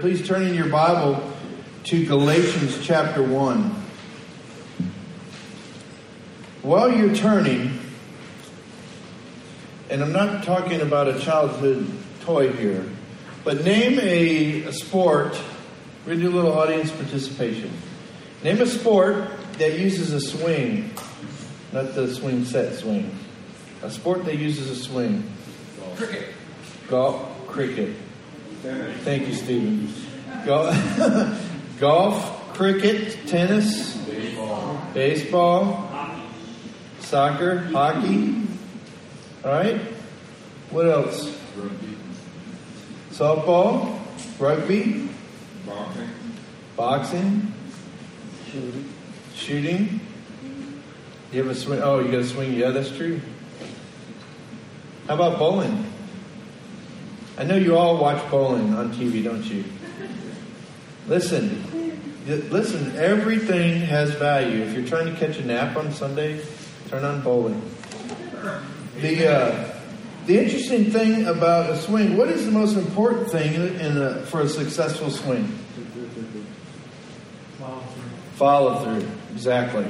Please turn in your Bible to Galatians chapter 1. While you're turning, and I'm not talking about a childhood toy here, but name a, a sport. We're going to do a little audience participation. Name a sport that uses a swing, not the swing set swing. A sport that uses a swing. Cricket. Golf, cricket. Thank you, Stephen. Golf, golf cricket, tennis, Baseball. baseball, soccer, hockey. All right. What else? Rugby. Softball, rugby, Boxing. boxing, shooting. You have a swing. Oh, you got a swing. Yeah, that's true. How about bowling? I know you all watch bowling on TV, don't you? Listen, listen. Everything has value. If you're trying to catch a nap on Sunday, turn on bowling. The uh, the interesting thing about a swing. What is the most important thing in, a, for a successful swing? Follow through. Exactly.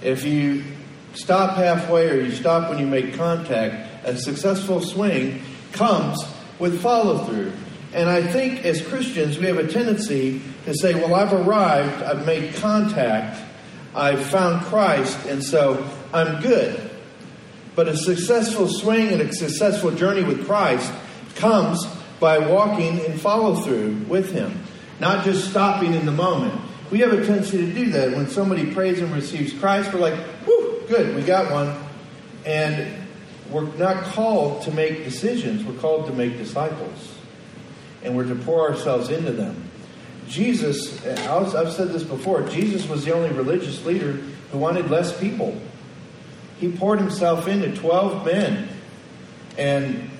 If you stop halfway or you stop when you make contact, a successful swing comes with follow through. And I think as Christians, we have a tendency to say, well, I've arrived, I've made contact, I've found Christ, and so I'm good. But a successful swing and a successful journey with Christ comes by walking in follow through with Him, not just stopping in the moment. We have a tendency to do that. When somebody prays and receives Christ, we're like, whew, good, we got one. And we're not called to make decisions, we're called to make disciples. And we're to pour ourselves into them. Jesus, I've said this before, Jesus was the only religious leader who wanted less people. He poured himself into 12 men and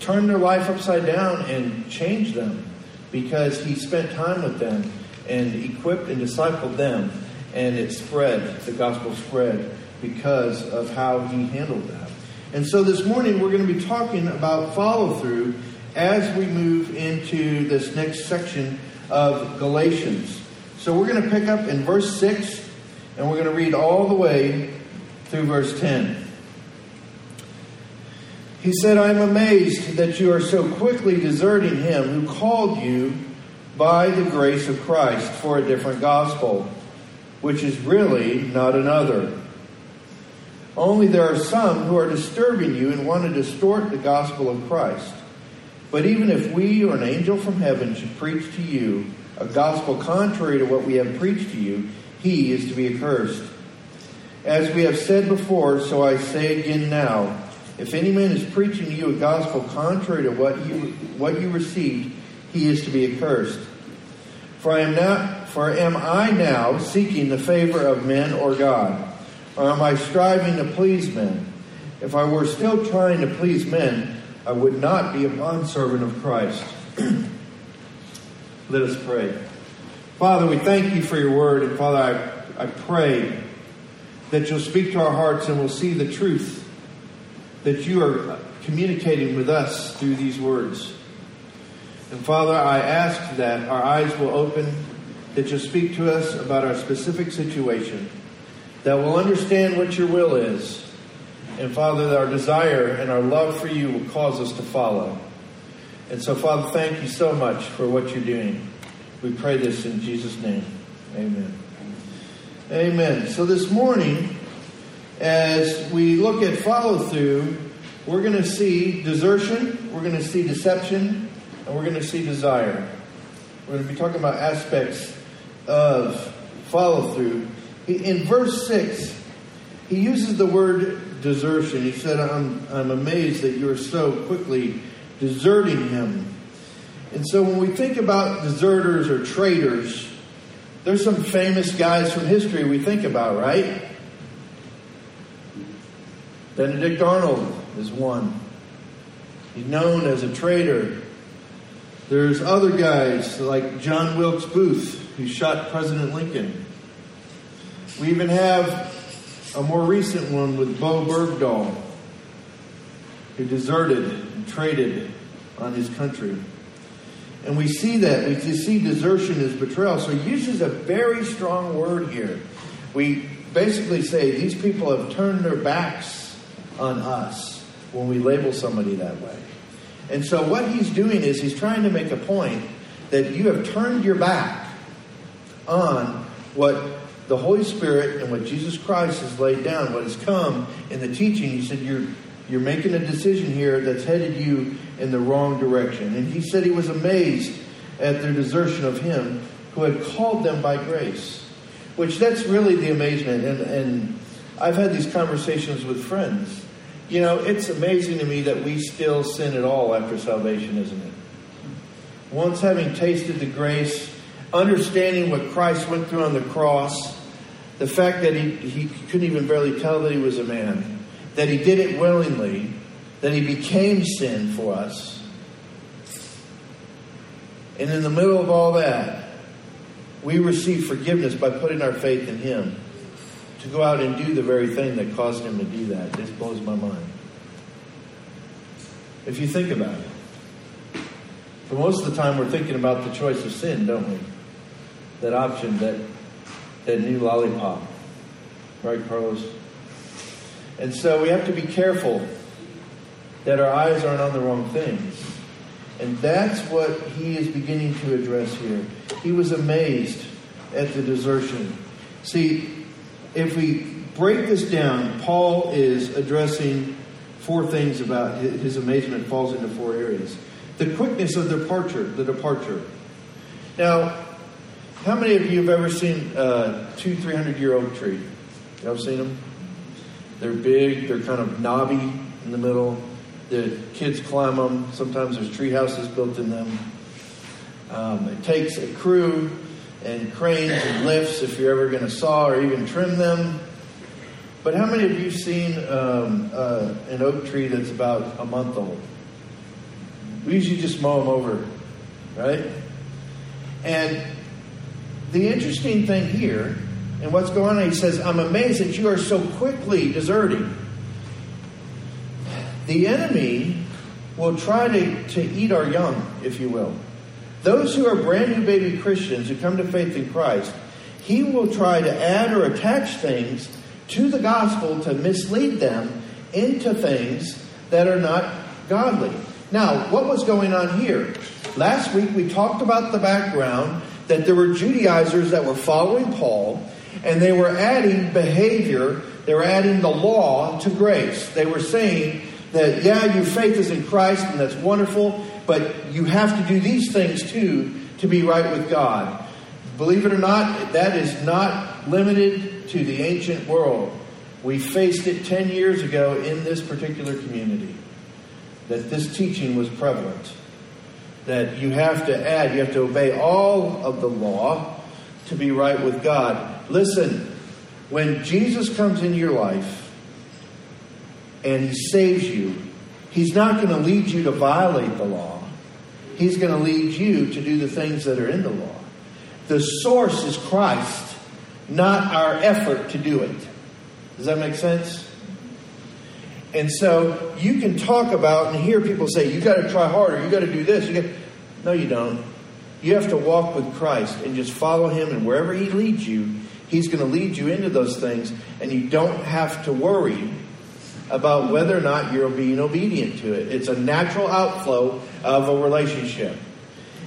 turned their life upside down and changed them because he spent time with them and equipped and discipled them. And it spread, the gospel spread because of how he handled that. And so this morning we're going to be talking about follow through as we move into this next section of Galatians. So we're going to pick up in verse 6 and we're going to read all the way through verse 10. He said, I am amazed that you are so quickly deserting him who called you by the grace of Christ for a different gospel, which is really not another. Only there are some who are disturbing you and want to distort the gospel of Christ. But even if we or an angel from heaven should preach to you a gospel contrary to what we have preached to you, he is to be accursed. As we have said before, so I say again now, if any man is preaching to you a gospel contrary to what you what you received, he is to be accursed. For I am not for am I now seeking the favor of men or God? Or am I striving to please men? If I were still trying to please men, I would not be a bondservant of Christ. Let us pray. Father, we thank you for your word, and Father, I, I pray that you'll speak to our hearts and we'll see the truth that you are communicating with us through these words. And Father, I ask that our eyes will open, that you'll speak to us about our specific situation, that we'll understand what your will is. And Father, our desire and our love for you will cause us to follow. And so, Father, thank you so much for what you're doing. We pray this in Jesus' name. Amen. Amen. So this morning, as we look at follow through, we're going to see desertion, we're going to see deception, and we're going to see desire. We're going to be talking about aspects of follow through. In verse 6, he uses the word desertion. He said, I'm, I'm amazed that you're so quickly deserting him. And so when we think about deserters or traitors, there's some famous guys from history we think about, right? Benedict Arnold is one. He's known as a traitor. There's other guys like John Wilkes Booth, who shot President Lincoln. We even have a more recent one with Bowe Bergdahl, who deserted and traded on his country. And we see that. We see desertion as betrayal. So he uses a very strong word here. We basically say these people have turned their backs on us when we label somebody that way. And so what he's doing is he's trying to make a point that you have turned your back on what the Holy Spirit and what Jesus Christ has laid down, what has come in the teaching. He said, You're you're making a decision here that's headed you in the wrong direction. And he said he was amazed at their desertion of him who had called them by grace. Which that's really the amazement. And, and I've had these conversations with friends. You know, it's amazing to me that we still sin at all after salvation, isn't it? Once having tasted the grace, understanding what Christ went through on the cross, the fact that he, he couldn't even barely tell that he was a man, that he did it willingly, that he became sin for us. And in the middle of all that, we receive forgiveness by putting our faith in him to go out and do the very thing that caused him to do that. This blows my mind. If you think about it. For most of the time, we're thinking about the choice of sin, don't we? That option, that, that new lollipop. Right, Carlos? And so we have to be careful that our eyes aren't on the wrong things. And that's what he is beginning to address here. He was amazed at the desertion. See, if we break this down, Paul is addressing four things about his amazement falls into four areas. The quickness of departure, the departure. Now, how many of you have ever seen a two, three hundred year oak tree? Ever seen them? They're big, they're kind of knobby in the middle. The kids climb them. Sometimes there's tree houses built in them. Um, it takes a crew and cranes and lifts if you're ever going to saw or even trim them. But how many of you seen um, uh, an oak tree that's about a month old? We usually just mow them over, right? And the interesting thing here and what's going on? He says, I'm amazed that you are so quickly deserting. The enemy will try to, to eat our young, if you will. Those who are brand new baby Christians who come to faith in Christ, he will try to add or attach things to the gospel to mislead them into things that are not godly. Now, what was going on here? Last week we talked about the background that there were Judaizers that were following Paul and they were adding behavior, they were adding the law to grace. They were saying that, yeah, your faith is in Christ, and that's wonderful, but you have to do these things too to be right with God. Believe it or not, that is not limited to the ancient world. We faced it 10 years ago in this particular community that this teaching was prevalent. That you have to add, you have to obey all of the law to be right with God. Listen, when Jesus comes into your life and he saves you, he's not going to lead you to violate the law. He's going to lead you to do the things that are in the law. The source is Christ, not our effort to do it. Does that make sense? And so you can talk about and hear people say, you got to try harder, you got to do this. You. No, you don't. You have to walk with Christ and just follow him, and wherever he leads you, He's going to lead you into those things, and you don't have to worry about whether or not you're being obedient to it. It's a natural outflow of a relationship.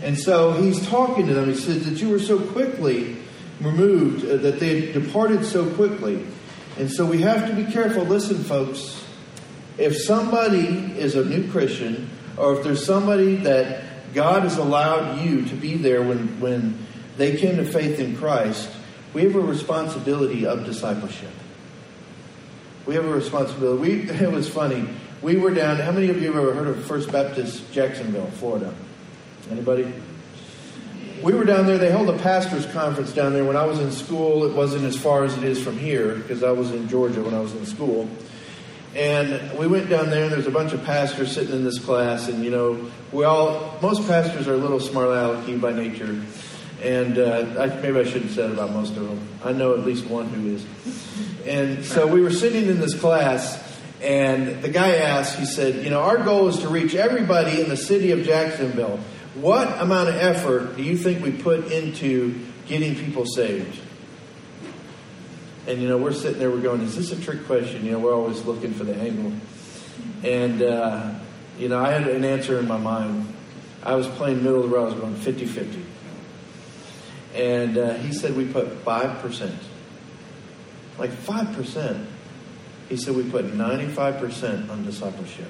And so he's talking to them. He says that you were so quickly removed, uh, that they departed so quickly. And so we have to be careful. Listen, folks, if somebody is a new Christian, or if there's somebody that God has allowed you to be there when, when they came to faith in Christ, we have a responsibility of discipleship. We have a responsibility. We, it was funny. We were down. How many of you have ever heard of First Baptist Jacksonville, Florida? Anybody? We were down there. They held a pastors' conference down there when I was in school. It wasn't as far as it is from here because I was in Georgia when I was in school. And we went down there, and there's a bunch of pastors sitting in this class. And you know, we all most pastors are a little smart alecky by nature. And uh, I, maybe I shouldn't say it about most of them. I know at least one who is. And so we were sitting in this class, and the guy asked, he said, You know, our goal is to reach everybody in the city of Jacksonville. What amount of effort do you think we put into getting people saved? And you know, we're sitting there, we're going, is this a trick question? You know, we're always looking for the angle. And, uh, you know, I had an answer in my mind. I was playing middle of the road, I was going 50 50. And uh, he said we put 5%. Like 5%. He said we put 95% on discipleship.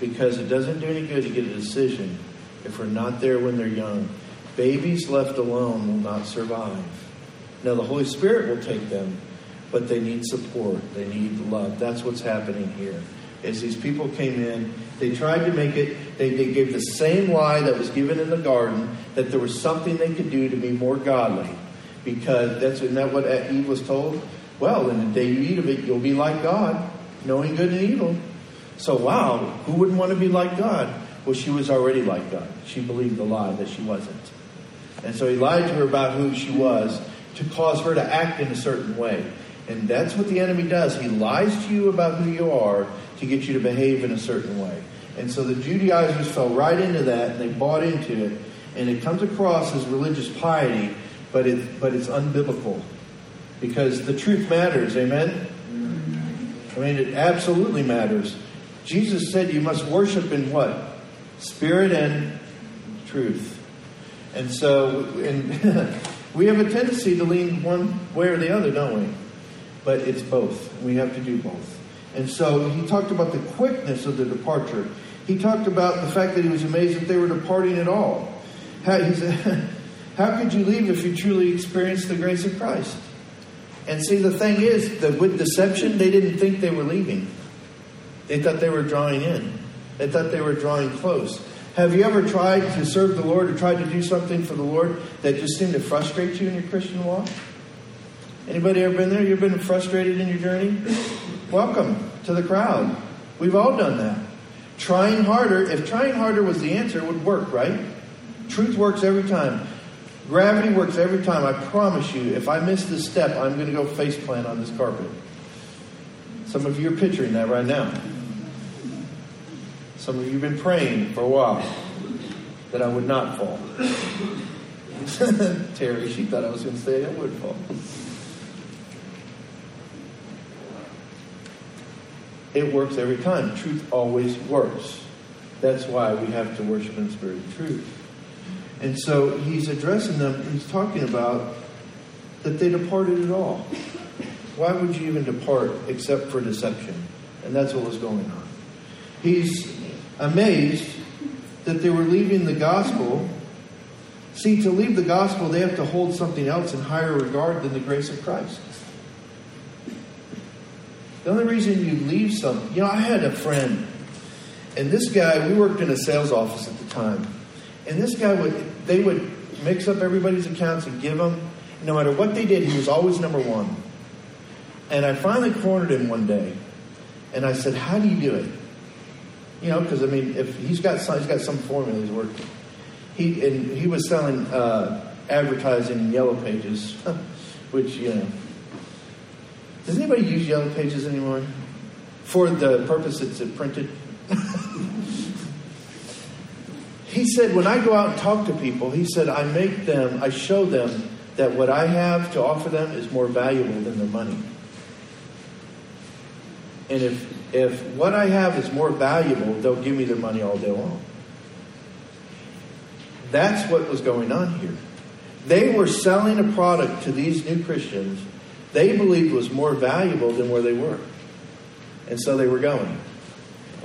Because it doesn't do any good to get a decision if we're not there when they're young. Babies left alone will not survive. Now, the Holy Spirit will take them, but they need support. They need love. That's what's happening here. As these people came in, they tried to make it, they, they gave the same lie that was given in the garden, that there was something they could do to be more godly. Because that's isn't that what Eve was told? Well, in the day you eat of it, you'll be like God, knowing good and evil. So, wow, who wouldn't want to be like God? Well, she was already like God. She believed the lie that she wasn't. And so he lied to her about who she was to cause her to act in a certain way. And that's what the enemy does. He lies to you about who you are to get you to behave in a certain way. And so the Judaizers fell right into that and they bought into it. And it comes across as religious piety, but, it, but it's unbiblical. Because the truth matters, amen? I mean, it absolutely matters. Jesus said you must worship in what? Spirit and truth. And so, and we have a tendency to lean one way or the other, don't we? But it's both. We have to do both. And so he talked about the quickness of the departure. He talked about the fact that he was amazed that they were departing at all. How, he said, How could you leave if you truly experienced the grace of Christ? And see, the thing is that with deception, they didn't think they were leaving. They thought they were drawing in. They thought they were drawing close. Have you ever tried to serve the Lord or tried to do something for the Lord that just seemed to frustrate you in your Christian walk? Anybody ever been there? You've been frustrated in your journey? Welcome to the crowd. We've all done that. Trying harder, if trying harder was the answer, it would work, right? Truth works every time. Gravity works every time. I promise you, if I miss this step, I'm going to go face plant on this carpet. Some of you are picturing that right now. Some of you have been praying for a while that I would not fall. Terry, she thought I was going to say I would fall. It works every time. Truth always works. That's why we have to worship in spirit and truth. And so he's addressing them, he's talking about that they departed at all. Why would you even depart except for deception? And that's what was going on. He's amazed that they were leaving the gospel. See, to leave the gospel, they have to hold something else in higher regard than the grace of Christ. The only reason you leave something, you know, I had a friend, and this guy, we worked in a sales office at the time, and this guy would, they would mix up everybody's accounts and give them, no matter what they did, he was always number one. And I finally cornered him one day, and I said, "How do you do it?" You know, because I mean, if he's got some, he's got some formula he's working. He and he was selling uh, advertising in yellow pages, which you know. Does anybody use yellow pages anymore? For the purpose it's printed. he said, when I go out and talk to people, he said, I make them, I show them that what I have to offer them is more valuable than their money. And if, if what I have is more valuable, they'll give me their money all day long. That's what was going on here. They were selling a product to these new Christians they believed was more valuable than where they were. And so they were going.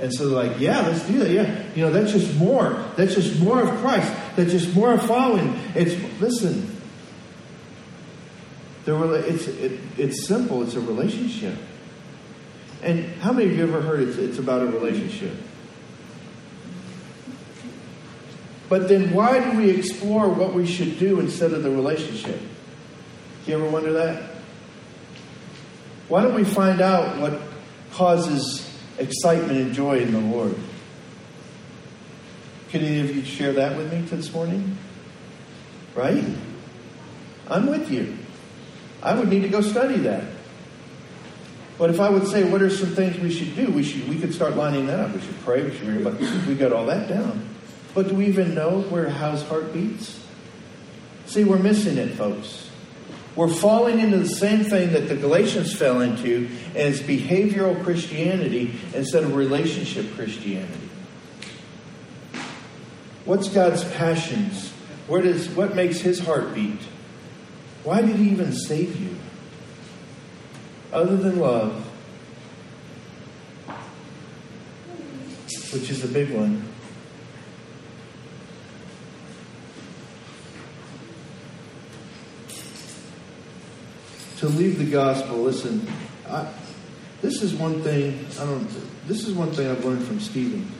And so they're like, yeah, let's do that. Yeah. You know, that's just more. That's just more of Christ. That's just more of following. It's, listen, the, it's, it, it's simple. It's a relationship. And how many of you ever heard it's, it's about a relationship? But then why do we explore what we should do instead of the relationship? You ever wonder that? Why don't we find out what causes excitement and joy in the Lord? Can any of you share that with me this morning? Right? I'm with you. I would need to go study that. But if I would say, what are some things we should do? We should we could start lining that up. We should pray. We should read about. We got all that down. But do we even know where how his heart beats? See, we're missing it, folks. We're falling into the same thing that the Galatians fell into, and it's behavioral Christianity instead of relationship Christianity. What's God's passions? Where does, what makes his heart beat? Why did he even save you? Other than love, which is a big one. To leave the gospel, listen, I, this is one thing I don't. This is one thing I've learned from Stephen.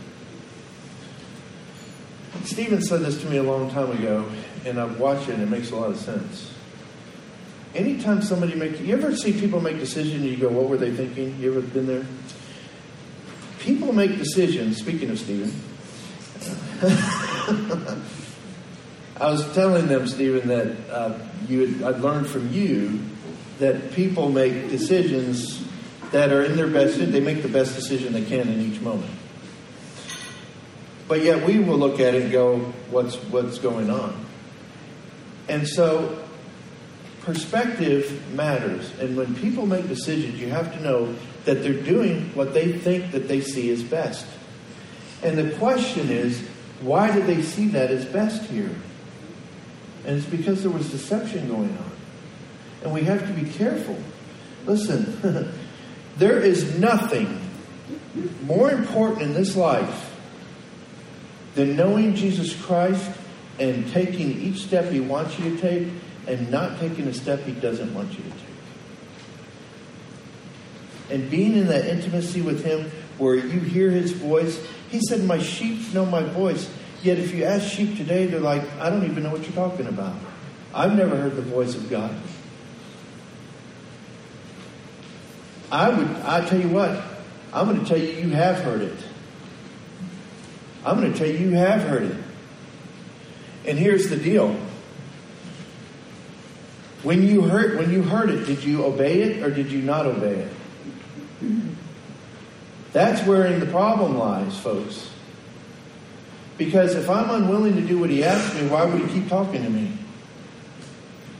Stephen said this to me a long time ago, and I've watched it, and it makes a lot of sense. Anytime somebody makes, you ever see people make decisions, you go, "What were they thinking?" You ever been there? People make decisions. Speaking of Stephen, I was telling them, Stephen, that uh, you had, I'd learned from you that people make decisions that are in their best. They make the best decision they can in each moment. But yet we will look at it and go, "What's what's going on?" And so perspective matters. And when people make decisions, you have to know that they're doing what they think that they see as best. And the question is, why did they see that as best here? And it's because there was deception going on. And we have to be careful. Listen, there is nothing more important in this life than knowing Jesus Christ and taking each step He wants you to take and not taking a step He doesn't want you to take. And being in that intimacy with Him where you hear His voice, He said, My sheep know my voice. Yet if you ask sheep today, they're like, I don't even know what you're talking about. I've never heard the voice of God. I would, I tell you what, I'm going to tell you, you have heard it. I'm going to tell you, you have heard it. And here's the deal. When you heard, when you heard it, did you obey it or did you not obey it? That's wherein the problem lies, folks. Because if I'm unwilling to do what he asked me, why would he keep talking to me?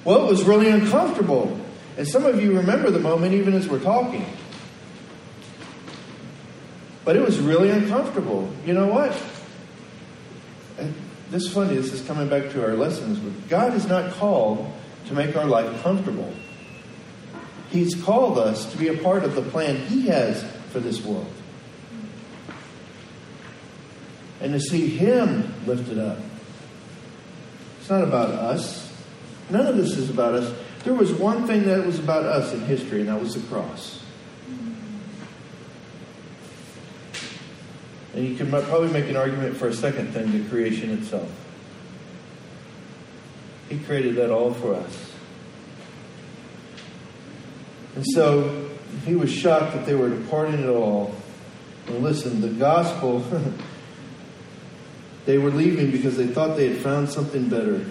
Well, it was really uncomfortable. And some of you remember the moment even as we're talking. But it was really uncomfortable. You know what? And this is funny, this is coming back to our lessons, God is not called to make our life comfortable. He's called us to be a part of the plan He has for this world. And to see Him lifted up. It's not about us. None of this is about us. There was one thing that was about us in history, and that was the cross. And you can probably make an argument for a second thing the creation itself. He created that all for us. And so he was shocked that they were departing at all. And listen, the gospel, they were leaving because they thought they had found something better.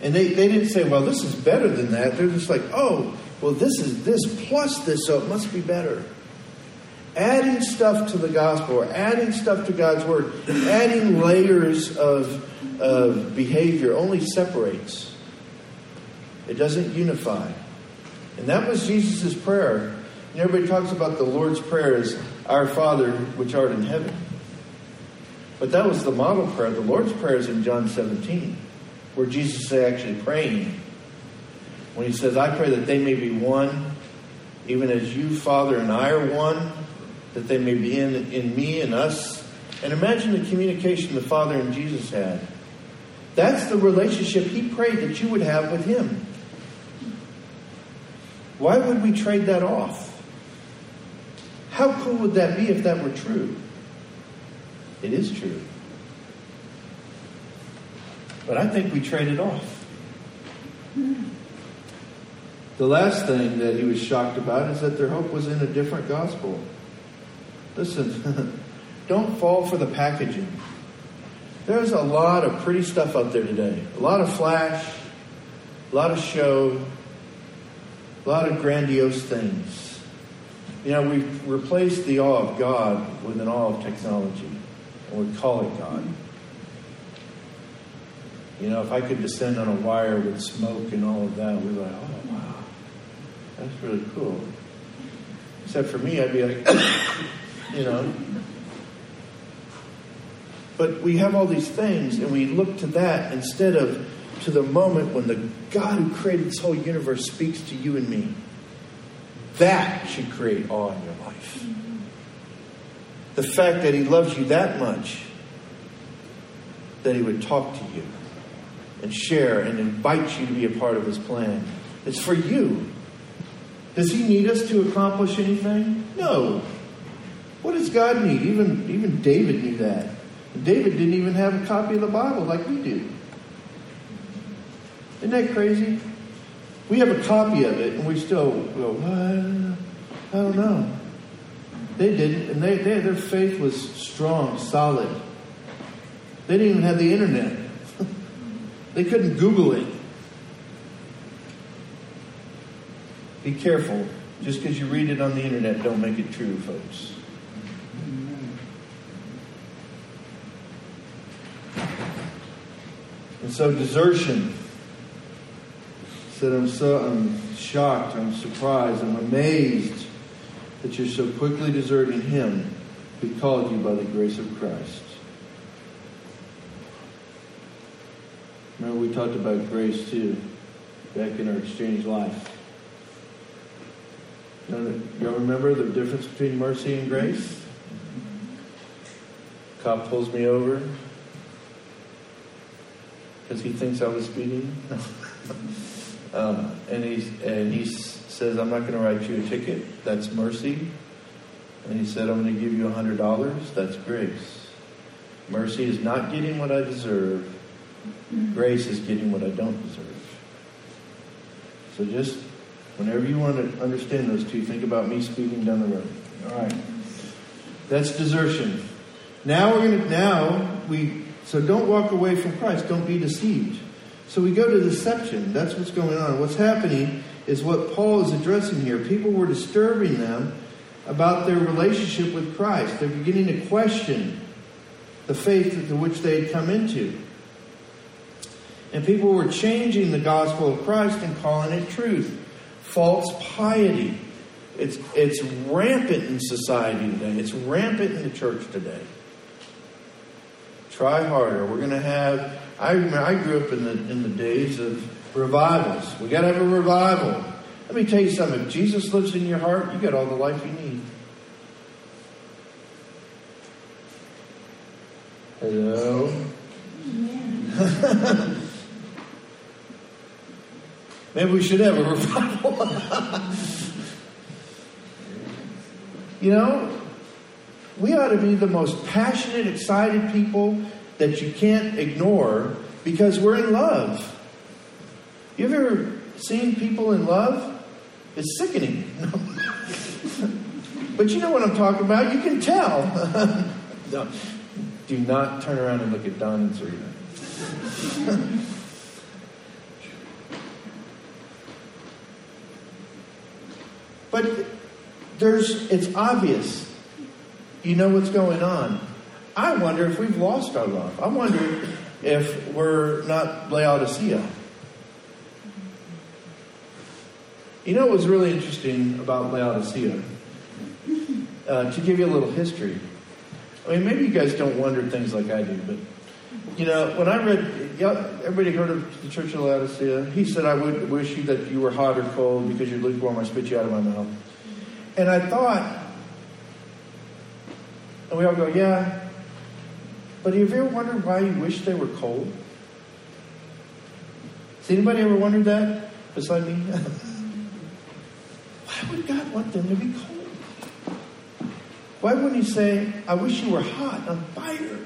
And they, they didn't say, well, this is better than that. They're just like, oh, well, this is this plus this, so it must be better. Adding stuff to the gospel, or adding stuff to God's word, adding layers of, of behavior only separates. It doesn't unify. And that was Jesus' prayer. And everybody talks about the Lord's Prayer as Our Father which art in heaven. But that was the model prayer. The Lord's Prayer is in John 17 where Jesus is actually praying. When he says, I pray that they may be one, even as you, Father, and I are one, that they may be in, in me and us. And imagine the communication the Father and Jesus had. That's the relationship he prayed that you would have with him. Why would we trade that off? How cool would that be if that were true? It is true. But I think we traded it off. The last thing that he was shocked about is that their hope was in a different gospel. Listen, don't fall for the packaging. There's a lot of pretty stuff out there today. A lot of flash, a lot of show, a lot of grandiose things. You know, we've replaced the awe of God with an awe of technology, and we call it God. You know, if I could descend on a wire with smoke and all of that, we're like, oh, wow, that's really cool. Except for me, I'd be like, you know. But we have all these things, and we look to that instead of to the moment when the God who created this whole universe speaks to you and me. That should create awe in your life. The fact that He loves you that much that He would talk to you and share and invite you to be a part of His plan. It's for you. Does He need us to accomplish anything? No. What does God need? Even, even David knew that. David didn't even have a copy of the Bible like we do. Isn't that crazy? We have a copy of it and we still go, what? I don't know. They didn't, and they, they, their faith was strong, solid. They didn't even have the internet. they couldn't Google it. Be careful. Just because you read it on the internet, don't make it true, folks. And so desertion. Said I'm so I'm shocked, I'm surprised, I'm amazed that you're so quickly deserting him who called you by the grace of Christ. Remember we talked about grace too, back in our exchange life. Y'all remember the difference between mercy and grace? Cop pulls me over because he thinks I was speeding. um, and he and he says, "I'm not going to write you a ticket. That's mercy." And he said, "I'm going to give you a hundred dollars. That's grace. Mercy is not getting what I deserve. Grace is getting what I don't deserve." So just whenever you want to understand those two, think about me speeding down the road. All right, that's desertion. Now we're going to now we so don't walk away from Christ. Don't be deceived. So we go to deception. That's what's going on. What's happening is what Paul is addressing here. People were disturbing them about their relationship with Christ. They're beginning to question the faith to which they had come into. And people were changing the gospel of Christ and calling it truth. False piety. It's, it's rampant in society today. It's rampant in the church today. Try harder. We're going to have. I remember I grew up in the in the days of revivals. We got to have a revival. Let me tell you something. If Jesus lives in your heart, you got all the life you need. Hello. Maybe we should have a revival. you know, we ought to be the most passionate, excited people that you can't ignore because we're in love. You ever seen people in love? It's sickening. but you know what I'm talking about. You can tell. no, do not turn around and look at Don and Serena. but there's it's obvious you know what's going on. I wonder if we've lost our love. I wonder if we're not Laodicea. You know what was really interesting about Laodicea? Uh, to give you a little history. I mean, maybe you guys don't wonder things like I do, but you know, when I read, everybody heard of the Church of Laodicea? He said, "I would wish you that you were hot or cold because you're lukewarm. I spit you out of my mouth." And I thought, and we all go, yeah. But have you ever wondered why you wish they were cold? Has anybody ever wondered that beside me? why would God want them to be cold? Why wouldn't He say, I wish you were hot, on fire?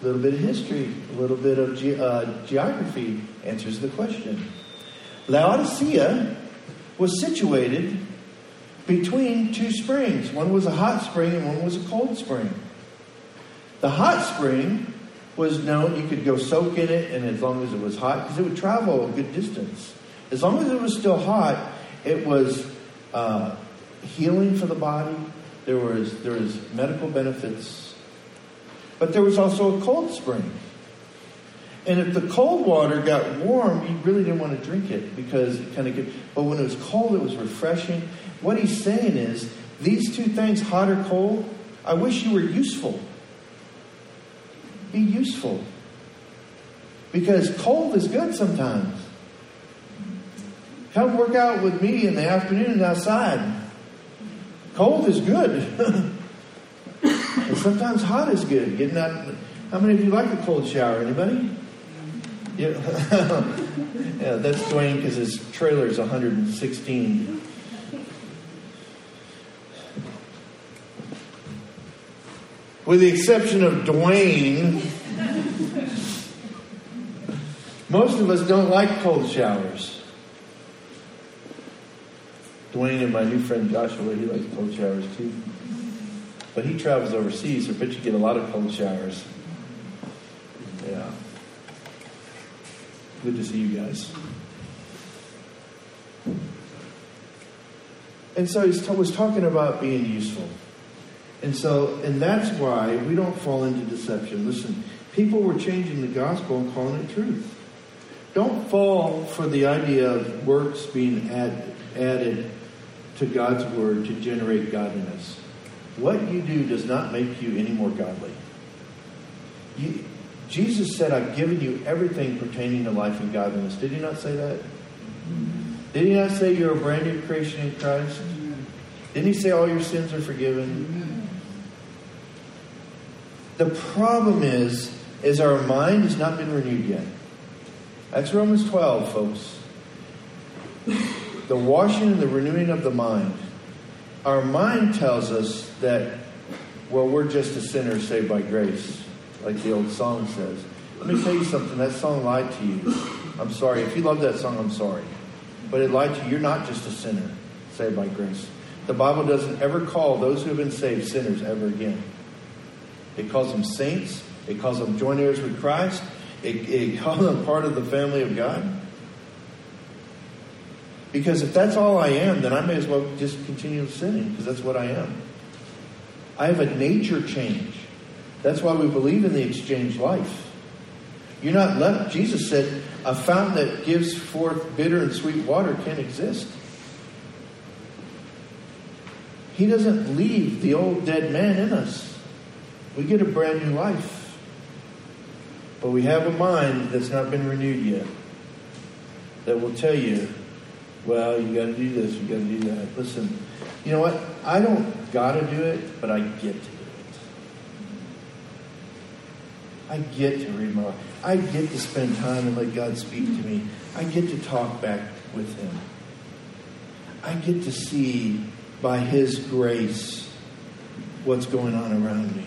A little bit of history, a little bit of ge- uh, geography answers the question. Laodicea was situated between two springs. One was a hot spring and one was a cold spring. The hot spring was known, you could go soak in it, and as long as it was hot, because it would travel a good distance. As long as it was still hot, it was uh, healing for the body. There was, there was medical benefits. But there was also a cold spring. And if the cold water got warm, you really didn't want to drink it because it kind of could. But when it was cold, it was refreshing. What he's saying is these two things, hot or cold, I wish you were useful. Be useful. Because cold is good sometimes. Come work out with me in the afternoon outside. Cold is good. and sometimes hot is good. Getting out. How many of you like a cold shower? Anybody? Yeah, yeah that's Dwayne because his trailer is 116. With the exception of Dwayne, most of us don't like cold showers. Dwayne and my new friend Joshua, he likes cold showers too. But he travels overseas, so I bet you get a lot of cold showers. Yeah. Good to see you guys. And so he was talking about being useful. And so, and that's why we don't fall into deception. Listen, people were changing the gospel and calling it truth. Don't fall for the idea of works being add, added to God's word to generate godliness. What you do does not make you any more godly. You, Jesus said, I've given you everything pertaining to life and godliness. Did he not say that? Did he not say you're a brand new creation in Christ? Didn't he say all your sins are forgiven? The problem is, is our mind has not been renewed yet. That's Romans 12, folks. The washing and the renewing of the mind. Our mind tells us that, well, we're just a sinner saved by grace like the old song says. Let me tell you something, that song lied to you. I'm sorry. If you love that song, I'm sorry. But it lied to you. You're not just a sinner saved by grace. The Bible doesn't ever call those who have been saved sinners ever again. It calls them saints. It calls them joint heirs with Christ. It, it calls them part of the family of God. Because if that's all I am, then I may as well just continue sinning because that's what I am. I have a nature change. That's why we believe in the exchange life. You're not left, Jesus said, a fountain that gives forth bitter and sweet water can't exist. He doesn't leave the old dead man in us. We get a brand new life. But we have a mind that's not been renewed yet that will tell you, well, you got to do this, you got to do that. Listen, you know what? I don't got to do it, but I get to I get to read my life. I get to spend time and let God speak to me. I get to talk back with Him. I get to see by His grace what's going on around me.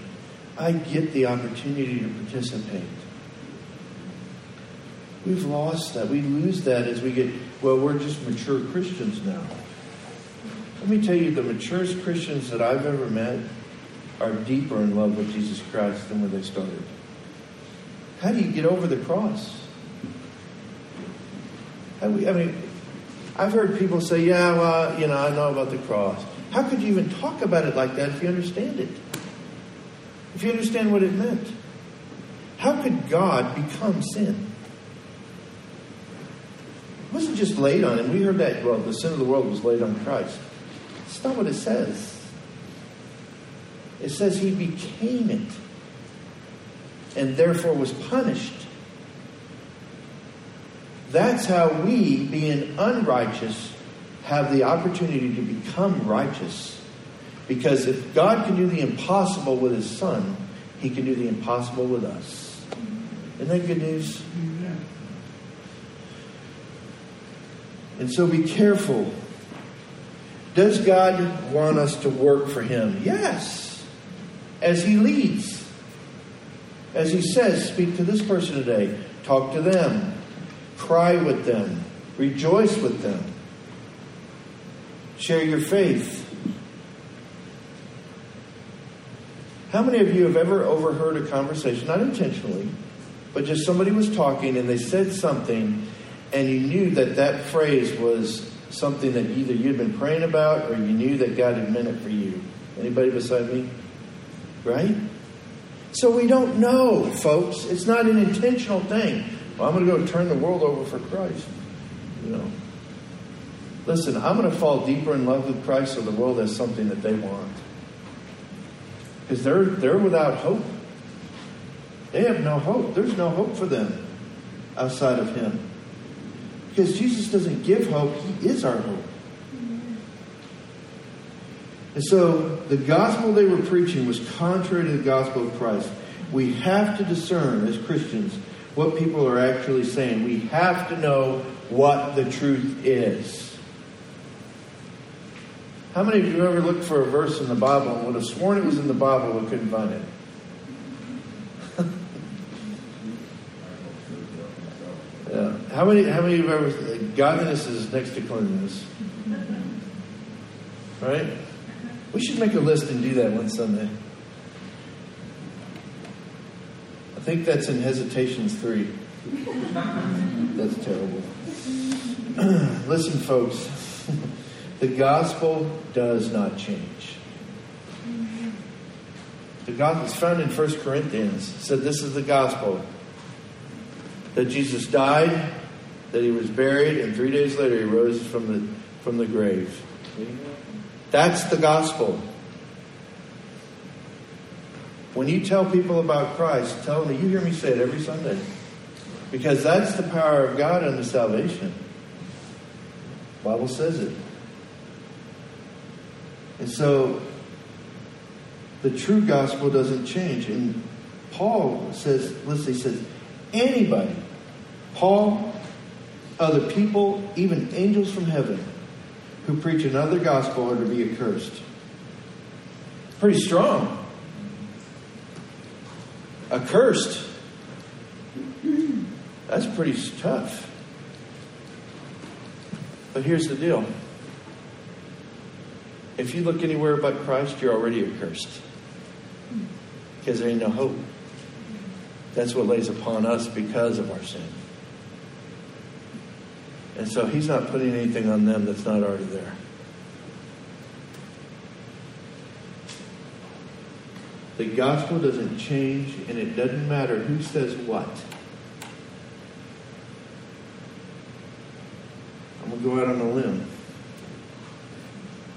I get the opportunity to participate. We've lost that. We lose that as we get, well, we're just mature Christians now. Let me tell you, the maturest Christians that I've ever met are deeper in love with Jesus Christ than when they started. How do you get over the cross? I mean, I've heard people say, yeah, well, you know, I know about the cross. How could you even talk about it like that if you understand it? If you understand what it meant? How could God become sin? It wasn't just laid on him. We heard that, well, the sin of the world was laid on Christ. That's not what it says. It says he became it and therefore was punished. That's how we, being unrighteous, have the opportunity to become righteous. Because if God can do the impossible with his son, he can do the impossible with us. Isn't that good news? And so be careful. Does God want us to work for him? Yes. As he leads. As he says, speak to this person today, talk to them, cry with them, rejoice with them, share your faith. How many of you have ever overheard a conversation, not intentionally, but just somebody was talking and they said something and you knew that that phrase was something that either you'd been praying about or you knew that God had meant it for you? Anybody beside me? Right? So we don't know, folks. It's not an intentional thing. Well, I'm going to go turn the world over for Christ. You know. Listen, I'm going to fall deeper in love with Christ, so the world has something that they want. Because they're, they're without hope. They have no hope. There's no hope for them outside of Him. Because Jesus doesn't give hope, He is our hope. And so the gospel they were preaching was contrary to the gospel of Christ. We have to discern as Christians what people are actually saying. We have to know what the truth is. How many of you ever looked for a verse in the Bible and would have sworn it was in the Bible but couldn't find it? yeah. How many? How many of you ever? Godliness is next to cleanliness, right? We should make a list and do that one Sunday. I think that's in Hesitations 3. That's terrible. Listen, folks, the gospel does not change. The gospel is found in 1 Corinthians. Said this is the gospel that Jesus died, that he was buried, and three days later he rose from the, from the grave. That's the gospel. When you tell people about Christ, tell them, you hear me say it every Sunday. Because that's the power of God unto salvation. The Bible says it. And so the true gospel doesn't change. And Paul says, listen, he says, anybody, Paul, other people, even angels from heaven, who preach another gospel are to be accursed. Pretty strong. Accursed. That's pretty tough. But here's the deal. If you look anywhere but Christ, you're already accursed. Because there ain't no hope. That's what lays upon us because of our sin. And so he's not putting anything on them that's not already there. The gospel doesn't change, and it doesn't matter who says what. I'm going to go out on a limb.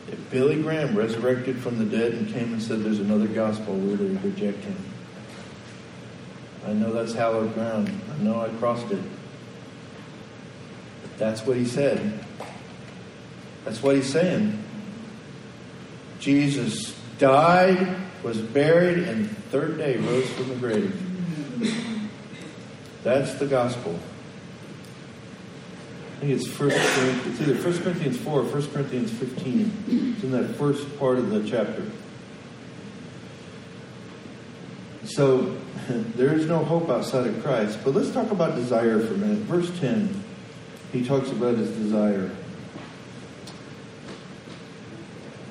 If Billy Graham resurrected from the dead and came and said there's another gospel, we would reject him. I know that's hallowed ground. I know I crossed it. That's what he said. That's what he's saying. Jesus died, was buried, and third day rose from the grave. That's the gospel. I think it's first it's either 1 Corinthians 4 or 1 Corinthians 15. It's in that first part of the chapter. So there is no hope outside of Christ. But let's talk about desire for a minute. Verse 10 he talks about his desire.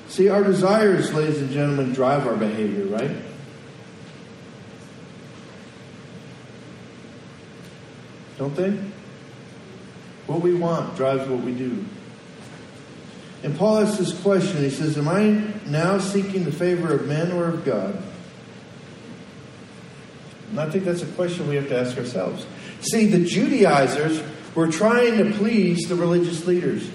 See, our desires, ladies and gentlemen, drive our behavior, right? Don't they? What we want drives what we do. And Paul asks this question. He says, Am I now seeking the favor of men or of God? And I think that's a question we have to ask ourselves. See, the Judaizers were trying to please the religious leaders.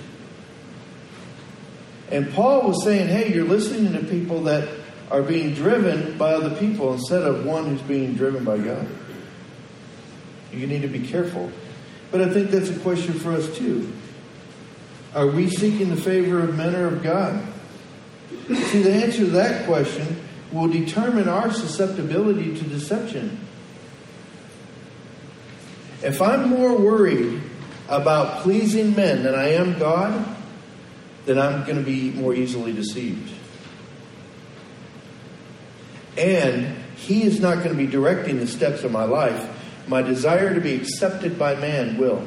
And Paul was saying, hey, you're listening to people that are being driven by other people instead of one who's being driven by God. You need to be careful. But I think that's a question for us too. Are we seeking the favor of men or of God? See, the answer to that question will determine our susceptibility to deception. If I'm more worried about pleasing men than I am God, then I'm going to be more easily deceived. And He is not going to be directing the steps of my life. My desire to be accepted by man will.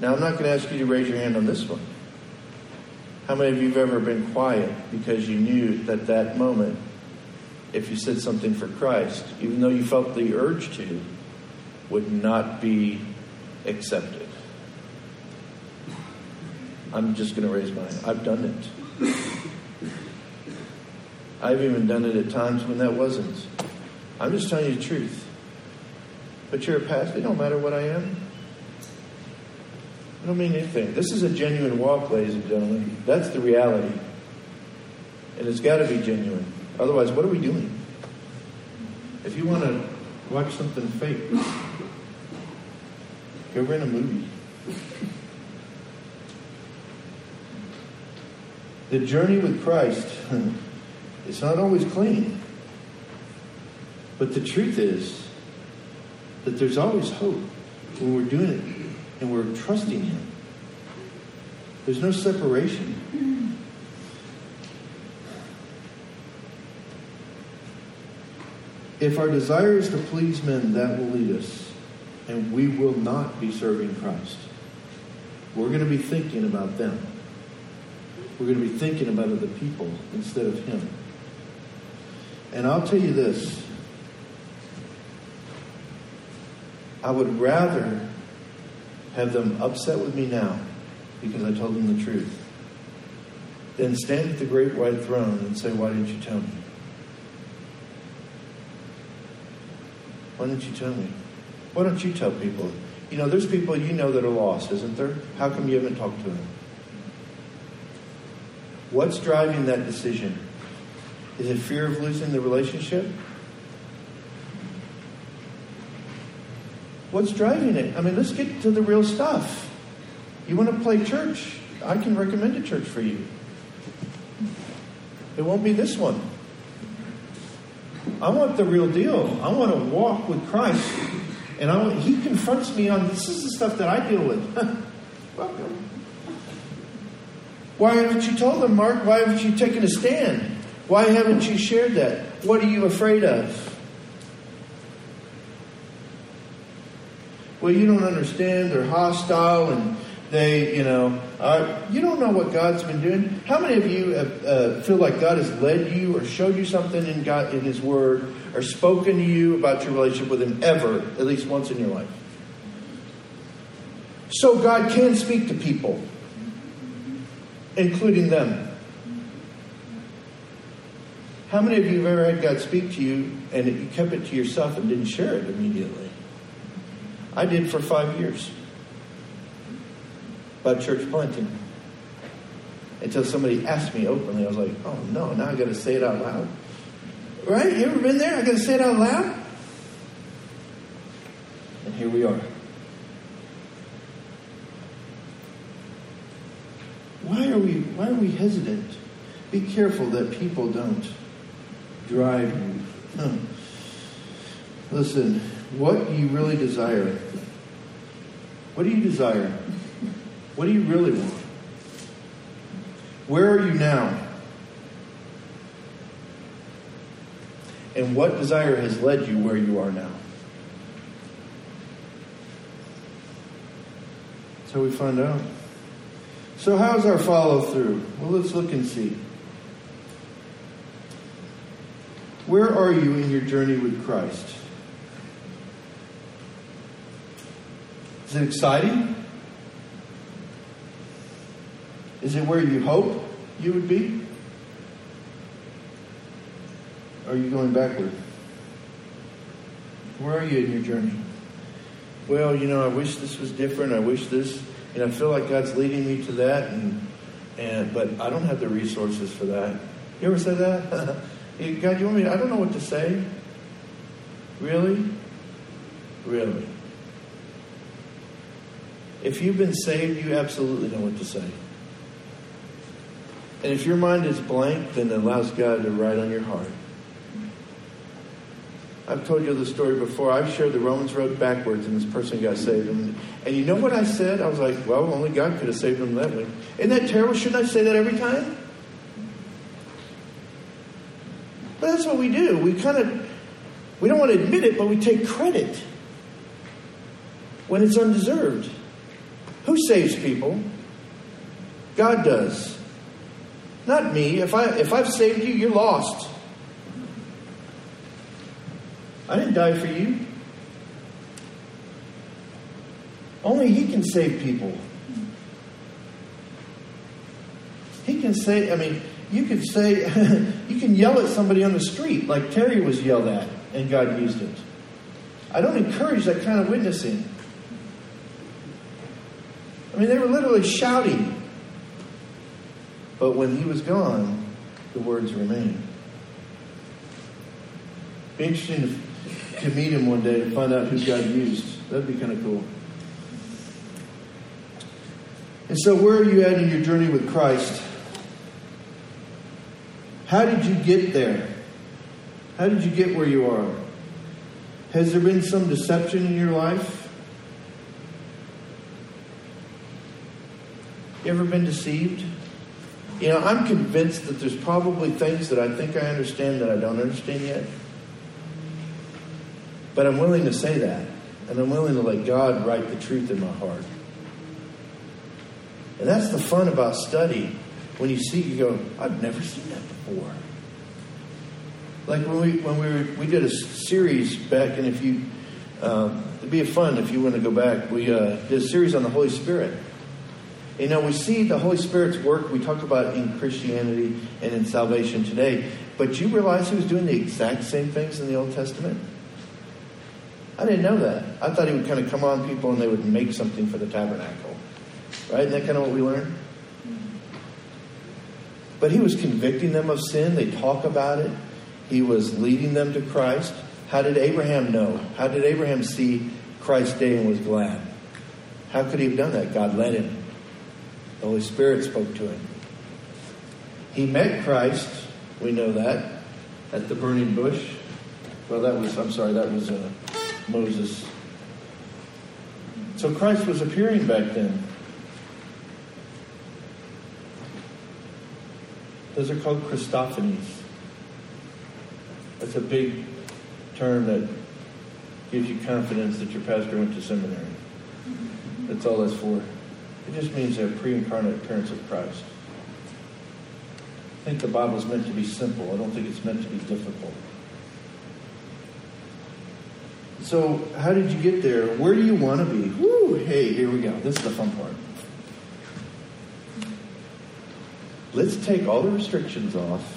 Now, I'm not going to ask you to raise your hand on this one. How many of you have ever been quiet because you knew that that moment, if you said something for Christ, even though you felt the urge to, would not be accepted. I'm just going to raise mine. I've done it. I've even done it at times when that wasn't. I'm just telling you the truth. But you're a pastor. It don't matter what I am. I don't mean anything. This is a genuine walk, ladies and gentlemen. That's the reality. And it's got to be genuine. Otherwise, what are we doing? If you want to watch something fake, go rent a movie. The journey with Christ, it's not always clean. But the truth is that there's always hope when we're doing it and we're trusting Him. There's no separation. If our desire is to please men, that will lead us, and we will not be serving Christ. We're going to be thinking about them. We're going to be thinking about other people instead of Him. And I'll tell you this I would rather have them upset with me now because I told them the truth than stand at the great white throne and say, Why didn't you tell me? Why didn't you tell me? Why don't you tell people? You know, there's people you know that are lost, isn't there? How come you haven't talked to them? What's driving that decision? Is it fear of losing the relationship? What's driving it? I mean, let's get to the real stuff. You want to play church? I can recommend a church for you. It won't be this one. I want the real deal. I want to walk with Christ. And I want, he confronts me on this is the stuff that I deal with. Welcome. Why haven't you told them, Mark? Why haven't you taken a stand? Why haven't you shared that? What are you afraid of? Well, you don't understand. They're hostile and they, you know, uh, you don't know what God's been doing. How many of you have, uh, feel like God has led you or showed you something in God in His Word or spoken to you about your relationship with Him ever, at least once in your life? So God can speak to people, including them. How many of you have ever had God speak to you and you kept it to yourself and didn't share it immediately? I did for five years about church planting. Until somebody asked me openly, I was like, oh no, now I got to say it out loud. Right? You ever been there? I got to say it out loud? And here we are. Why are we why are we hesitant? Be careful that people don't drive you. Hmm. Listen, what do you really desire? What do you desire? What do you really want? Where are you now? And what desire has led you where you are now? So we find out. So, how's our follow through? Well, let's look and see. Where are you in your journey with Christ? Is it exciting? Is it where you hope you would be? Or are you going backward? Where are you in your journey? Well, you know, I wish this was different. I wish this, and I feel like God's leading me to that, and and but I don't have the resources for that. You ever said that? God, you want me? To, I don't know what to say. Really, really. If you've been saved, you absolutely know what to say. And if your mind is blank, then it allows God to write on your heart. I've told you the story before. I've shared the Romans road backwards, and this person got saved. And, and you know what I said? I was like, well, only God could have saved him that way. Isn't that terrible? Shouldn't I say that every time? But that's what we do. We kind of, we don't want to admit it, but we take credit when it's undeserved. Who saves people? God does. Not me. If I if I've saved you, you're lost. I didn't die for you. Only he can save people. He can save I mean, you could say, you can yell at somebody on the street like Terry was yelled at, and God used it. I don't encourage that kind of witnessing. I mean, they were literally shouting. But when he was gone, the words remained. Be interesting to, meet him one day to find out who God used. That'd be kind of cool. And so, where are you at in your journey with Christ? How did you get there? How did you get where you are? Has there been some deception in your life? You ever been deceived? You know, I'm convinced that there's probably things that I think I understand that I don't understand yet. But I'm willing to say that. And I'm willing to let God write the truth in my heart. And that's the fun about study. When you see, you go, I've never seen that before. Like when we when we were, we did a series back, and if you um, it'd be fun if you want to go back. We uh, did a series on the Holy Spirit. You know, we see the Holy Spirit's work. We talk about in Christianity and in salvation today. But you realize He was doing the exact same things in the Old Testament. I didn't know that. I thought He would kind of come on people and they would make something for the tabernacle. Right? Isn't that kind of what we learned? But He was convicting them of sin. They talk about it. He was leading them to Christ. How did Abraham know? How did Abraham see Christ's day and was glad? How could he have done that? God led him. The Holy Spirit spoke to him. He met Christ, we know that, at the burning bush. Well, that was, I'm sorry, that was uh, Moses. So Christ was appearing back then. Those are called Christophanies. That's a big term that gives you confidence that your pastor went to seminary. That's all that's for. It just means a pre incarnate appearance of Christ. I think the Bible is meant to be simple. I don't think it's meant to be difficult. So, how did you get there? Where do you want to be? Woo! Hey, here we go. This is the fun part. Let's take all the restrictions off.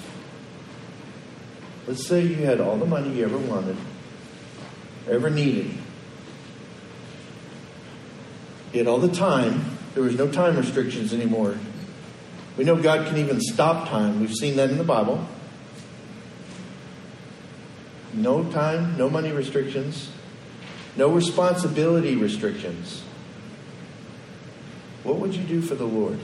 Let's say you had all the money you ever wanted, ever needed. You had all the time. There was no time restrictions anymore. We know God can even stop time. We've seen that in the Bible. No time, no money restrictions, no responsibility restrictions. What would you do for the Lord?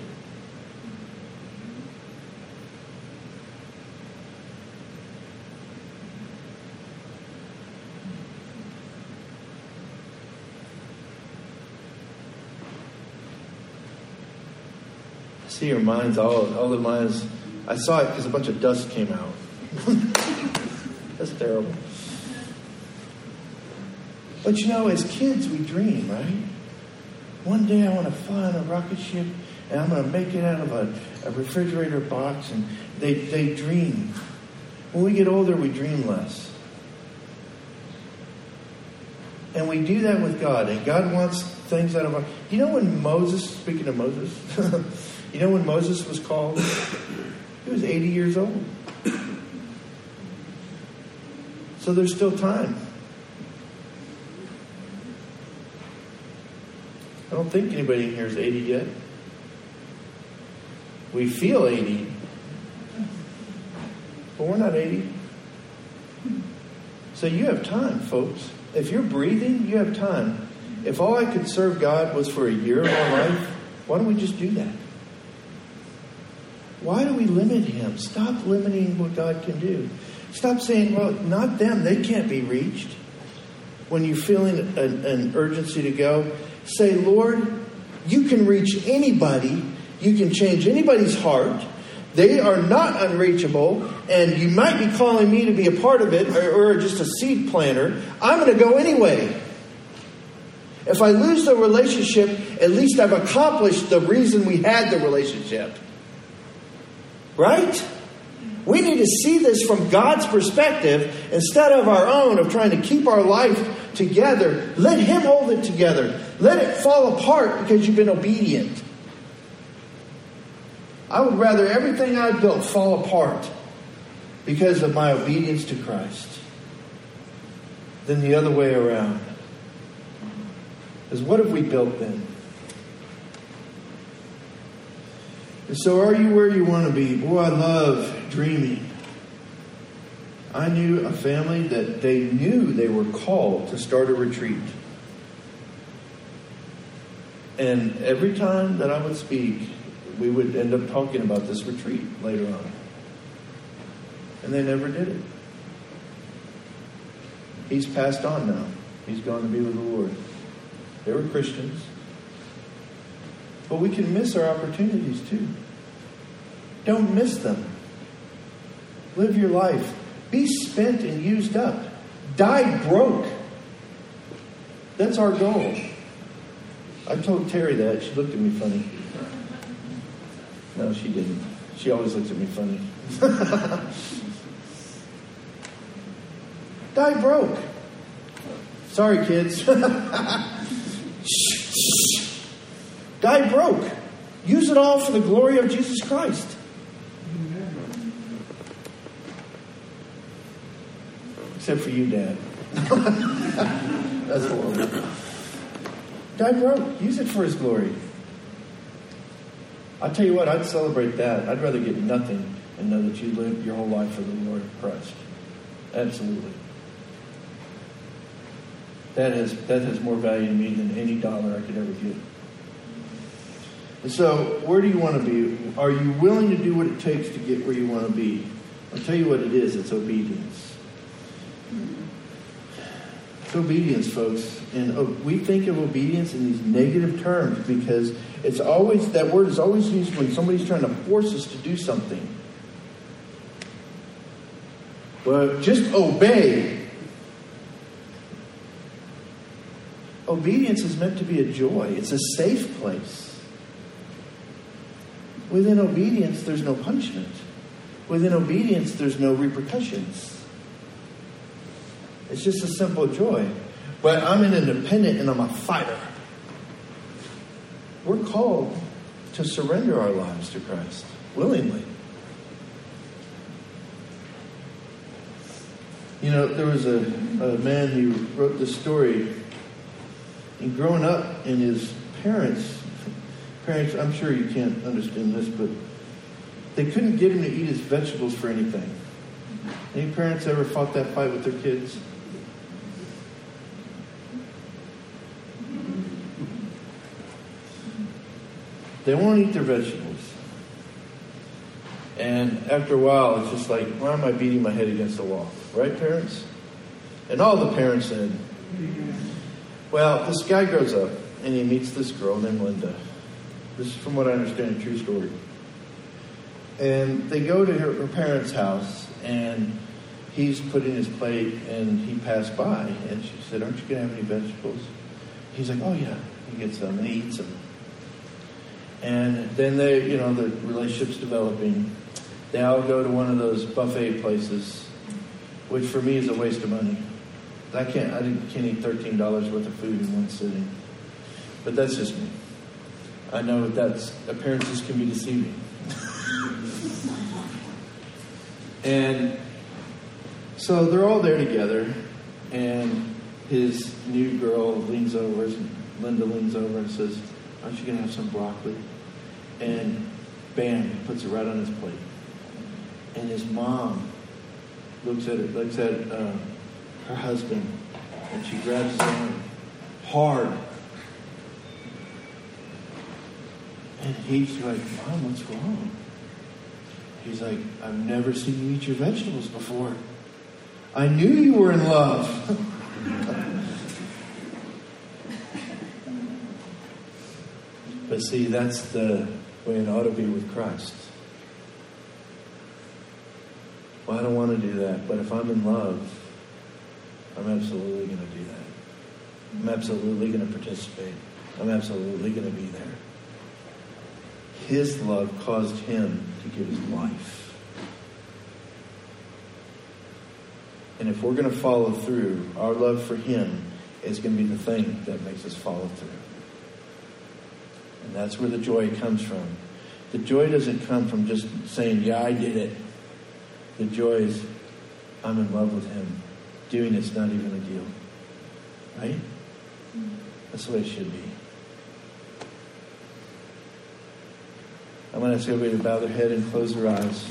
I see your minds, all, all the minds. I saw it because a bunch of dust came out. Terrible. But you know, as kids, we dream, right? One day I want to fly on a rocket ship and I'm going to make it out of a, a refrigerator box. And they, they dream. When we get older, we dream less. And we do that with God. And God wants things out of our. You know when Moses, speaking of Moses, You know when Moses was called? He was 80 years old. So there's still time. I don't think anybody in here is 80 yet. We feel 80, but we're not 80. So you have time, folks. If you're breathing, you have time. If all I could serve God was for a year of my life, why don't we just do that? Why do we limit him? Stop limiting what God can do. Stop saying, well, not them, they can't be reached. When you're feeling an, an urgency to go, say, Lord, you can reach anybody, you can change anybody's heart. They are not unreachable, and you might be calling me to be a part of it or, or just a seed planter. I'm going to go anyway. If I lose the relationship, at least I've accomplished the reason we had the relationship. Right? We need to see this from God's perspective instead of our own, of trying to keep our life together. Let Him hold it together. Let it fall apart because you've been obedient. I would rather everything I built fall apart because of my obedience to Christ than the other way around. Because what have we built then? And so, are you where you want to be? Boy, I love dreaming. I knew a family that they knew they were called to start a retreat. And every time that I would speak, we would end up talking about this retreat later on. And they never did it. He's passed on now. He's gone to be with the Lord. They were Christians. But we can miss our opportunities too. Don't miss them. Live your life. Be spent and used up. Die broke. That's our goal. I told Terry that. She looked at me funny. No, she didn't. She always looks at me funny. Die broke. Sorry, kids. Die broke. Use it all for the glory of Jesus Christ. Except for you, Dad. That's horrible. Die broke. Use it for His glory. I tell you what, I'd celebrate that. I'd rather get nothing and know that you lived your whole life for the Lord Christ. Absolutely. That has that has more value to me than any dollar I could ever get. And so, where do you want to be? Are you willing to do what it takes to get where you want to be? I'll tell you what it is. It's obedience. It's obedience, folks. And uh, we think of obedience in these negative terms because it's always, that word is always used when somebody's trying to force us to do something. But just obey. Obedience is meant to be a joy, it's a safe place. Within obedience, there's no punishment. Within obedience, there's no repercussions. It's just a simple joy. But I'm an independent and I'm a fighter. We're called to surrender our lives to Christ willingly. You know, there was a, a man who wrote this story. And growing up and his parents' parents, I'm sure you can't understand this, but they couldn't get him to eat his vegetables for anything. Any parents ever fought that fight with their kids? They won't eat their vegetables. And after a while, it's just like, why am I beating my head against the wall? Right, parents? And all the parents said, well, this guy grows up and he meets this girl named Linda. This is, from what I understand, a true story. And they go to her, her parents' house and he's putting his plate and he passed by and she said, Aren't you going to have any vegetables? He's like, Oh, yeah. He gets them and he eats them. And then they, you know, the relationship's developing. They all go to one of those buffet places, which for me is a waste of money. I can't, I can't eat thirteen dollars worth of food in one sitting. But that's just me. I know that's appearances can be deceiving. and so they're all there together, and his new girl leans over, Linda leans over and says, Aren't you going to have some broccoli? And bam, puts it right on his plate. And his mom looks at it, looks at uh, her husband, and she grabs his arm hard. And he's like, Mom, what's wrong? He's like, I've never seen you eat your vegetables before. I knew you were in love. but see, that's the way it ought to be with Christ. Well, I don't want to do that, but if I'm in love, I'm absolutely going to do that. I'm absolutely going to participate. I'm absolutely going to be there. His love caused him to give his life. And if we're going to follow through, our love for him is going to be the thing that makes us follow through. And that's where the joy comes from. The joy doesn't come from just saying, Yeah, I did it. The joy is, I'm in love with him. Doing it's not even a deal. Right? Mm-hmm. That's the way it should be. I want us everybody to bow their head and close their eyes.